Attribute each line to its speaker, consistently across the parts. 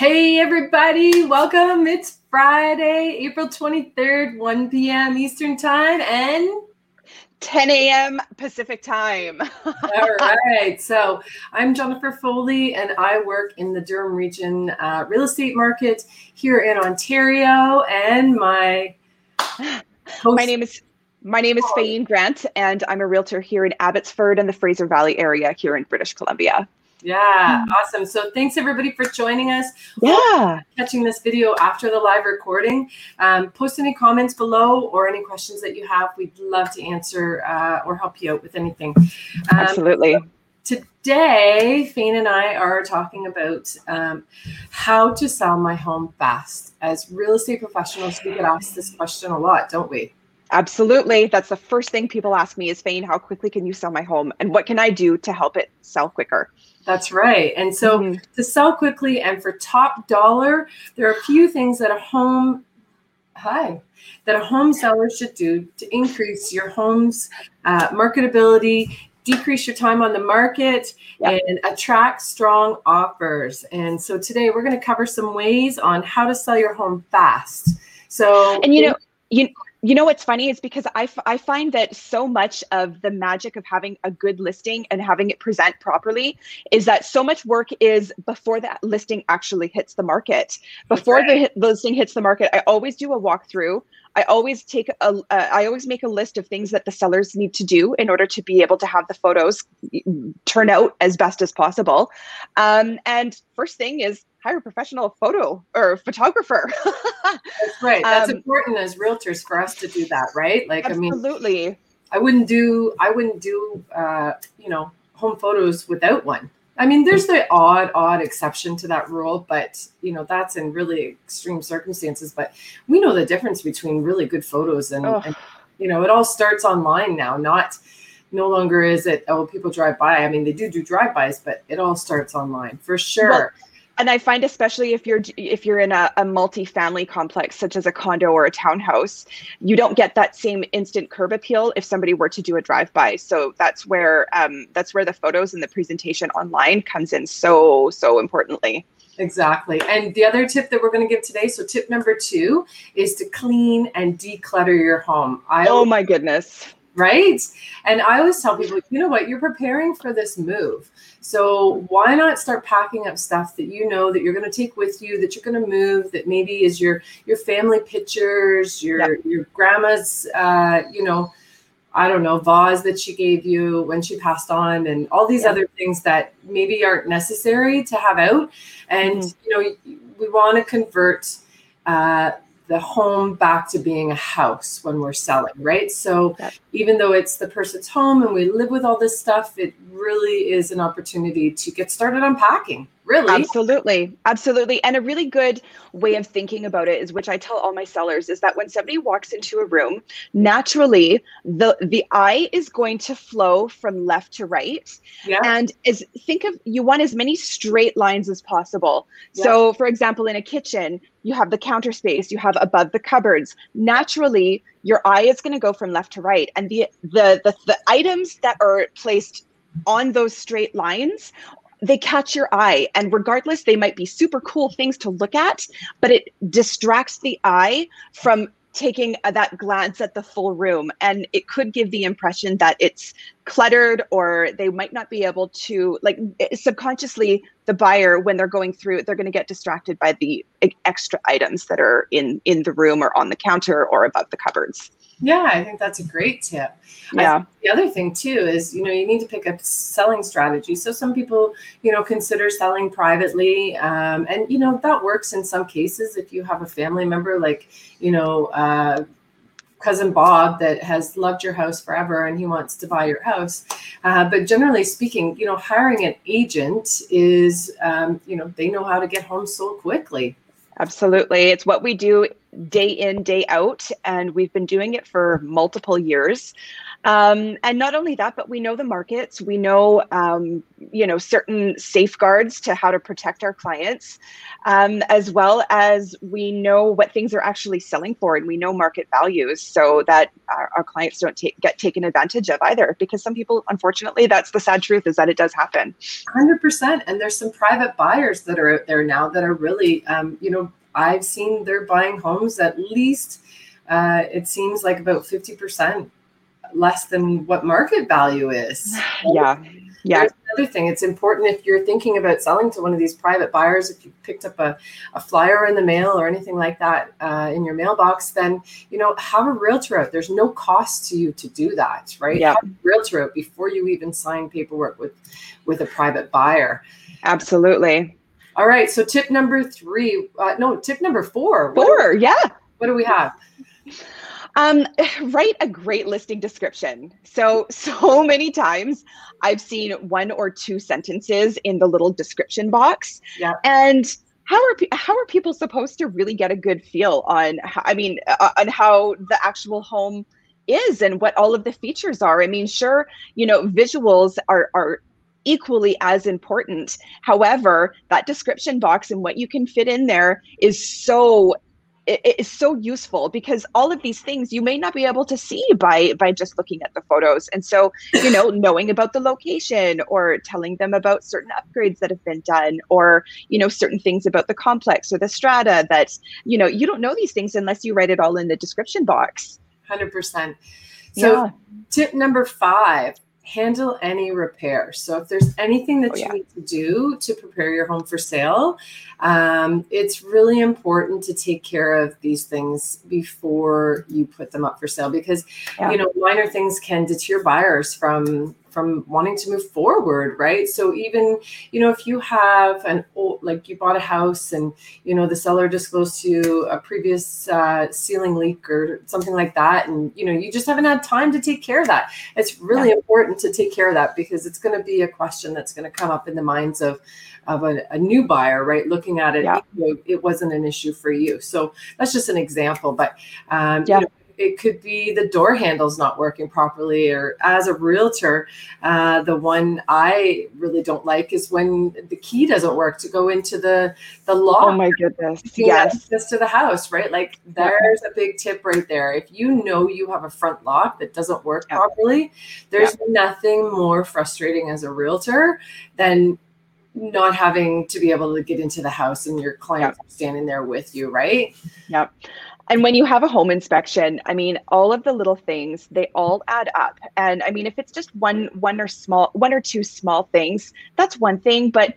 Speaker 1: Hey, everybody, welcome. It's Friday, April 23rd, 1 p.m. Eastern Time, and
Speaker 2: 10 a.m. Pacific time.
Speaker 1: All right. So I'm Jennifer Foley, and I work in the Durham region uh, real estate market here in Ontario. And my
Speaker 2: host- my name is my name is Faeine Grant, and I'm a realtor here in Abbotsford and the Fraser Valley area here in British Columbia.
Speaker 1: Yeah, awesome. So thanks everybody for joining us.
Speaker 2: Yeah.
Speaker 1: Catching this video after the live recording. Um, post any comments below or any questions that you have. We'd love to answer uh, or help you out with anything. Um,
Speaker 2: Absolutely.
Speaker 1: Today, Faeine and I are talking about um, how to sell my home fast. As real estate professionals, we get asked this question a lot, don't we?
Speaker 2: Absolutely. That's the first thing people ask me is Faeine, how quickly can you sell my home? And what can I do to help it sell quicker?
Speaker 1: That's right. And so mm-hmm. to sell quickly and for top dollar, there are a few things that a home hi that a home seller should do to increase your home's uh, marketability, decrease your time on the market, yep. and attract strong offers. And so today we're going to cover some ways on how to sell your home fast. So
Speaker 2: and you know you you know what's funny is because I, f- I find that so much of the magic of having a good listing and having it present properly is that so much work is before that listing actually hits the market. Before right. the, listing hits the market i always do a walkthrough. I always take a uh, I always make a list of things that the sellers need to do in order to be able to have the photos turn out as best as possible. Um, and first thing is hire a professional photo or photographer.
Speaker 1: That's right. That's um, important as realtors for us to do that, right?
Speaker 2: Like, absolutely.
Speaker 1: I mean, absolutely. I wouldn't do, I wouldn't do, uh, you know, home photos without one. I mean, there's the odd, odd exception to that rule, but you know that's in really extreme circumstances. But we know the difference between really good photos and, oh. and you know, it all starts online now. Not no longer is it oh people drive by. I mean, they do do drive-bys, but it all starts online for sure. Well,
Speaker 2: and I find especially if you're if you're in a, a multi-family complex such as a condo or a townhouse, you don't get that same instant curb appeal if somebody were to do a drive-by. So that's where um, that's where the photos and the presentation online comes in so so importantly.
Speaker 1: Exactly. And the other tip that we're going to give today, so tip number two is to clean and declutter your home.
Speaker 2: I oh my goodness
Speaker 1: right? And I always tell people, you know what, you're preparing for this move. So why not start packing up stuff that you know that you're going to take with you, that you're going to move, that maybe is your your family pictures, your yep. your grandma's, uh, you know, I don't know, vase that she gave you when she passed on, and all these yep. other things that maybe aren't necessary to have out. And mm-hmm. you know, we want to convert. Uh, the home back to being a house when we're selling, right? So even though it's the person's home and we live with all this stuff, it really is an opportunity to get started unpacking really?
Speaker 2: Absolutely. Absolutely. And a really good way of thinking about it is which i tell all my sellers is that when somebody walks into a room naturally the the eye is going to flow from left to right. Yeah. and is think of you want as many straight lines as possible. Yeah. so for example in a kitchen you have the counter space you have above the cupboards. Naturally your eye is going to go from left to right. And the the the, the items that are placed on those straight lines they catch your eye and regardless they might be super cool things to look at but it distracts the eye from taking a, that glance at the full room and it could give the impression that it's cluttered or they might not be able to like subconsciously the buyer when they're going through they're going to get distracted by the extra items that are in in the room or on the counter or above the cupboards
Speaker 1: yeah, I think that's a great tip.
Speaker 2: Yeah.
Speaker 1: the other thing too is, you know, you need to pick a selling strategy. So some people, you know, consider selling privately, um, and you know that works in some cases if you have a family member like, you know, uh, cousin Bob that has loved your house forever and he wants to buy your house. Uh, but generally speaking, you know, hiring an agent is, um, you know, they know how to get home sold quickly.
Speaker 2: Absolutely. It's what we do day in, day out. And we've been doing it for multiple years. Um, and not only that, but we know the markets. We know, um, you know, certain safeguards to how to protect our clients, um, as well as we know what things are actually selling for, and we know market values, so that our, our clients don't get taken advantage of either. Because some people, unfortunately, that's the sad truth is that it does happen.
Speaker 1: Hundred percent. And there's some private buyers that are out there now that are really, um, you know, I've seen they're buying homes at least. Uh, it seems like about 50% less than what market value is.
Speaker 2: Yeah. Yeah.
Speaker 1: There's another thing. It's important if you're thinking about selling to one of these private buyers, if you picked up a, a flyer in the mail or anything like that uh, in your mailbox, then, you know, have a realtor out. There's no cost to you to do that, right?
Speaker 2: Yeah.
Speaker 1: Have a realtor out before you even sign paperwork with, with a private buyer.
Speaker 2: Absolutely.
Speaker 1: All right. So tip number three, uh, no, tip number four. What
Speaker 2: Four.
Speaker 1: do,
Speaker 2: Yeah.
Speaker 1: what do we have?
Speaker 2: Um, write a great listing description. So, so many times I've seen one or two sentences in the little description box.
Speaker 1: Yeah.
Speaker 2: And how are how are people supposed to really get a good feel on? How, I mean, uh, on how the actual home is and what all of the features are. I mean, sure, you know, visuals are are equally as important. However, that description box and what you can fit in there is so it it is so useful because all of these things you may not be able to see by by just looking at the photos and so you know knowing about the location or telling them about certain upgrades that have been done or you know certain things about the complex or the strata that you know you don't know these things unless you write it all in the description box
Speaker 1: 100%. So
Speaker 2: Yeah.
Speaker 1: tip number five, handle any repair. So if there's anything that
Speaker 2: Oh,
Speaker 1: you
Speaker 2: yeah.
Speaker 1: need to do to prepare your home for sale, um, it's really important to take care of these things before you put them up for sale because
Speaker 2: Yeah.
Speaker 1: you know minor things can deter buyers from from wanting to move forward right so even you know if you have an old like you bought a house and you know the seller disclosed to you a previous uh, ceiling leak or something like that and you know you just haven't had time to take care of that it's really important to take care of that because it's going to be a question that's going to come up in the minds of of a, a new buyer right looking at it
Speaker 2: Yeah.
Speaker 1: you know, it wasn't an issue for you so that's just an example but um,
Speaker 2: Yeah.
Speaker 1: you know, it could be the door handles not working properly or as a realtor uh, the one i really don't like is when the key doesn't work to go into the the lock
Speaker 2: oh my goodness yes
Speaker 1: access to the house, right? Like there's a big tip right there. If you know you have a front lock that doesn't work
Speaker 2: Yeah.
Speaker 1: properly, there's nothing more frustrating as a realtor than not having to be able to get into the house and your client standing there with you, right?
Speaker 2: Yep. And when you have a home inspection, I mean, all of the little things, they all add up. And I mean, if it's just one one or small one or two small things, that's one thing, but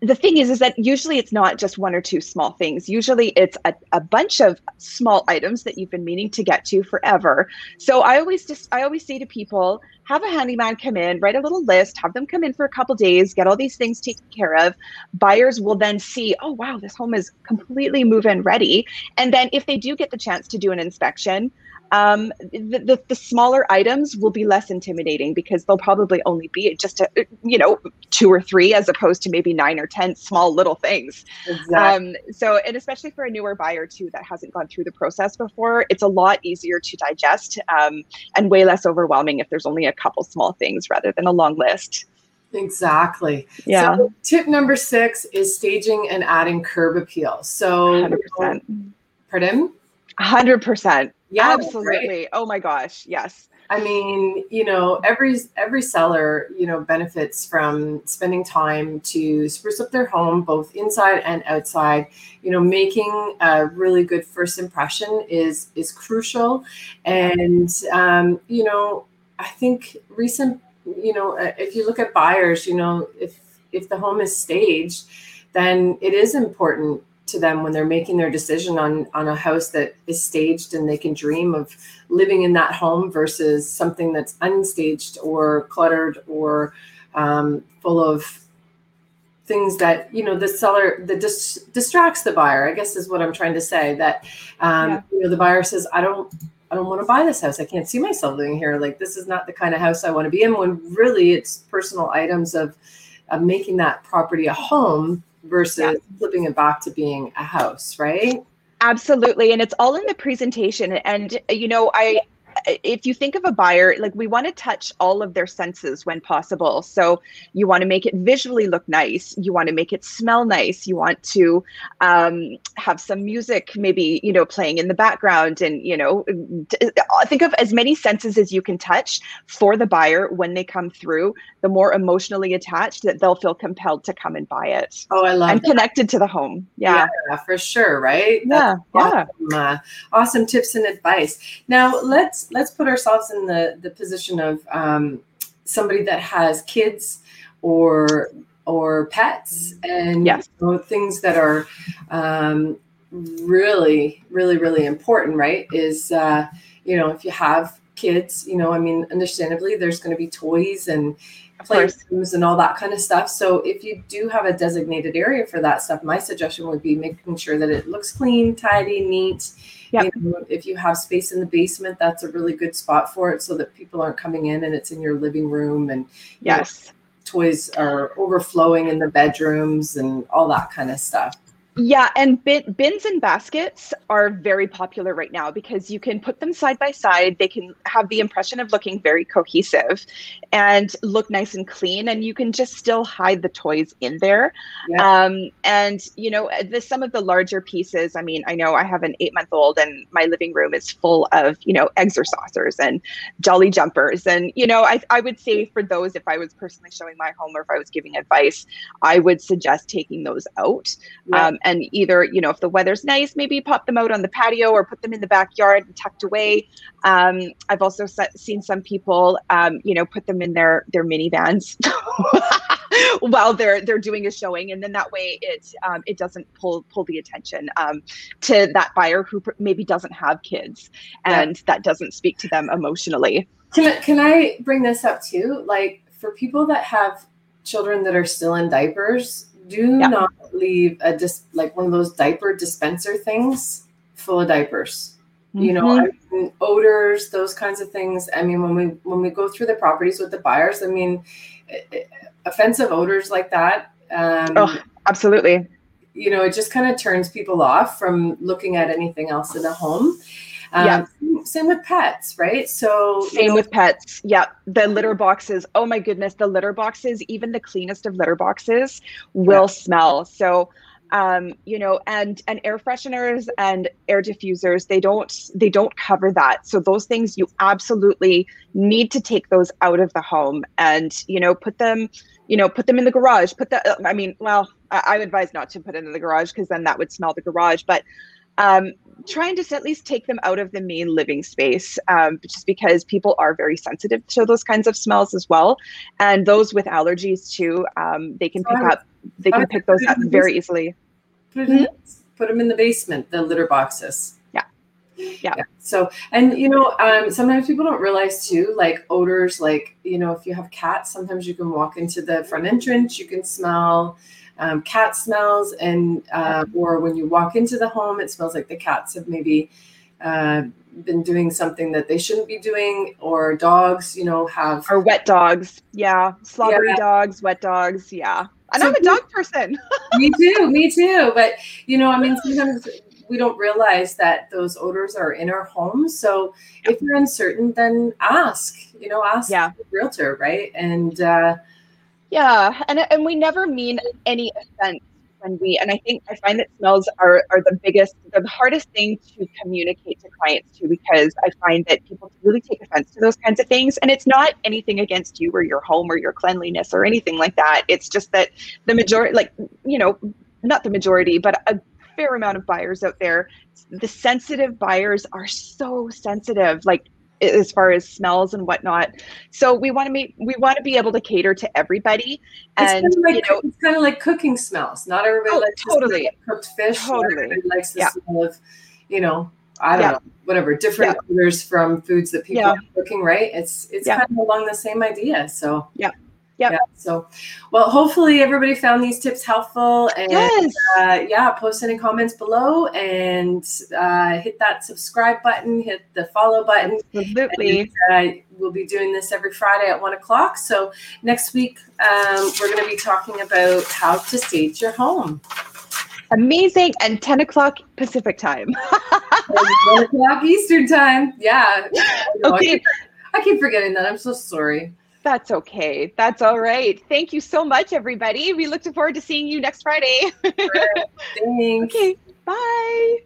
Speaker 2: the thing is is that usually it's not just one or two small things. Usually it's a, a bunch of small items that you've been meaning to get to forever. So I always just I always say to people, have a handyman come in, write a little list, have them come in for a couple days, get all these things taken care of. Buyers will then see, oh wow, this home is completely move-in ready. And then if they do get the chance to do an inspection, um, the, the, the smaller items will be less intimidating because they'll probably only be just a, you know two or three as opposed to maybe nine or ten small little things.
Speaker 1: Exactly.
Speaker 2: Um, so and especially for a newer buyer too that hasn't gone through the process before, it's a lot easier to digest um, and way less overwhelming if there's only a couple small things rather than a long list.
Speaker 1: exactly.
Speaker 2: Yeah,
Speaker 1: So tip number six is staging and adding curb appeal. So,
Speaker 2: hundred percent,
Speaker 1: pardon?
Speaker 2: Hundred percent,
Speaker 1: Yeah, right?
Speaker 2: absolutely. Oh my gosh, yes.
Speaker 1: I mean, you know, every every seller, you know, benefits from spending time to spruce up their home, both inside and outside. You know, making a really good first impression is is crucial, and um, you know, I think recent, you know, uh, if you look at buyers, you know, if if the home is staged, then it is important to them when they're making their decision on on a house that is staged and they can dream of living in that home versus something that's unstaged or cluttered or um, full of things that you know the seller that dis- distracts the buyer i guess is what i'm trying to say that um,
Speaker 2: Yeah.
Speaker 1: you know the buyer says i don't i don't want to buy this house i can't see myself living here like this is not the kind of house i want to be in when really it's personal items of of making that property a home versus
Speaker 2: Yeah.
Speaker 1: flipping it back to being a house right
Speaker 2: Absolutely. And it's all in the presentation. And, you know, I, if you think of a buyer, like we want to touch all of their senses when possible. So you want to make it visually look nice. You want to make it smell nice. You want to um, have some music, maybe you know, playing in the background, and you know, think of as many senses as you can touch for the buyer when they come through. The more emotionally attached that they'll feel compelled to come and buy it.
Speaker 1: Oh, I love
Speaker 2: and
Speaker 1: that.
Speaker 2: connected to the home. Yeah,
Speaker 1: yeah for sure. Right.
Speaker 2: Yeah,
Speaker 1: That's awesome, uh, awesome tips and advice. Now let's let's put ourselves in the the position of um, somebody that has kids or or pets and
Speaker 2: Yes.
Speaker 1: you know, things that are um, really really really important right? Is uh, you know if you have kids you know i mean understandably there's going to be toys and playrooms and all that kind of stuff. So if you do have a designated area for that stuff my suggestion would be making sure that it looks clean tidy neat
Speaker 2: Yep.
Speaker 1: you know, if you have space in the basement that's a really good spot for it so that people aren't coming in and it's in your living room and you know,
Speaker 2: yes.
Speaker 1: toys are overflowing in the bedrooms and all that kind of stuff
Speaker 2: Yeah, and bin, bins and baskets are very popular right now because you can put them side by side. They can have the impression of looking very cohesive and look nice and clean, and you can just still hide the toys in there.
Speaker 1: Yeah.
Speaker 2: Um, and you know, the some of the larger pieces. I mean, I know I have an eight-month-old, and my living room is full of you know ExerSaucers and jolly jumpers, and you know, I I would say for those, if I was personally showing my home or if I was giving advice, I would suggest taking those out
Speaker 1: Yeah.
Speaker 2: um, and either you know if the weather's nice maybe pop them out on the patio or put them in the backyard and tucked away um, i've also se- seen some people um, you know put them in their their minivans while they're they're doing a showing and then that way it um, it doesn't pull pull the attention um, to that buyer who pr- maybe doesn't have kids
Speaker 1: Yeah.
Speaker 2: and that doesn't speak to them emotionally
Speaker 1: Can I, can I bring this up too? Like for people that have children that are still in diapers, do
Speaker 2: Yeah.
Speaker 1: not leave a dis like one of those diaper dispenser things full of diapers. You know,
Speaker 2: Mhm.
Speaker 1: I mean, odors, those kinds of things. I mean, when we when we go through the properties with the buyers, I mean, eh, eh, offensive odors like that. Um,
Speaker 2: Oh, absolutely
Speaker 1: you know, it just kind of turns people off from looking at anything else in the home. Um,
Speaker 2: Yeah.
Speaker 1: Same with pets, right? So you
Speaker 2: Same
Speaker 1: know,
Speaker 2: with pets. Yeah. The litter boxes. Oh my goodness. The litter boxes, even the cleanest of litter boxes will
Speaker 1: Yeah.
Speaker 2: smell. So um, you know, and and air fresheners and air diffusers, they don't they don't cover that. So those things you absolutely need to take those out of the home and you know, put them, you know, put them in the garage. Put the I mean, well, I, I would advise not to put it in the garage because then that would smell the garage. But um, trying to at least take them out of the main living space um, just because people are very sensitive to those kinds of smells as well and those with allergies too um, they can pick up they can pick those up very easily
Speaker 1: put, in, put them in the basement, the litter boxes.
Speaker 2: Yeah. Yeah.
Speaker 1: So, and you know, um, sometimes people don't realize too, like odors, like, you know, if you have cats, sometimes you can walk into the front entrance, you can smell um, cat smells. And, uh, or when you walk into the home, it smells like the cats have maybe uh, been doing something that they shouldn't be doing, or dogs, you know, have.
Speaker 2: or wet dogs yeah slobbery
Speaker 1: Yeah.
Speaker 2: dogs wet dogs yeah and
Speaker 1: So
Speaker 2: i'm a dog person
Speaker 1: me too, me too. But you know, I mean, sometimes we don't realize that those odors are in our homes. So if you're uncertain, then ask. You know, ask
Speaker 2: Yeah.
Speaker 1: the realtor, right? And uh,
Speaker 2: Yeah, and and we never mean any offense when we and I think I find that smells are are the biggest the hardest thing to communicate to clients too because I find that people really take offense to those kinds of things and it's not anything against you or your home or your cleanliness or anything like that. It's just that the majority like you know, not the majority, but a fair amount of buyers out there, the sensitive buyers are so sensitive. Like as far as smells and whatnot. So we want to make we want to be able to cater to everybody,
Speaker 1: it's
Speaker 2: and
Speaker 1: kind of like
Speaker 2: you know,
Speaker 1: it's kind of like cooking smells. Not everybody
Speaker 2: Oh,
Speaker 1: likes
Speaker 2: totally.
Speaker 1: cooked fish.
Speaker 2: Totally.
Speaker 1: everybody likes the
Speaker 2: Yeah.
Speaker 1: smell of, you know, I don't
Speaker 2: Yeah.
Speaker 1: know, whatever different odors from foods that people
Speaker 2: Yeah.
Speaker 1: are cooking. Right? It's it's
Speaker 2: Yeah.
Speaker 1: kind of along the same idea. So
Speaker 2: Yeah. Yeah.
Speaker 1: So, well, hopefully everybody found these tips helpful and.
Speaker 2: yes,
Speaker 1: uh, yeah, post any comments below and uh, hit that subscribe button, hit the follow button.
Speaker 2: absolutely.
Speaker 1: Uh, we'll be doing this every Friday at one o'clock. So next week, um, we're going to be talking about how to stage your home.
Speaker 2: Amazing. And 10 o'clock Pacific time.
Speaker 1: 1 o'clock Eastern time. Yeah. No,
Speaker 2: Okay.
Speaker 1: I, keep, I keep forgetting that. I'm so sorry.
Speaker 2: That's okay. That's all right. Thank you so much, everybody. We look forward to seeing you next Friday.
Speaker 1: Thanks.
Speaker 2: okay. Bye.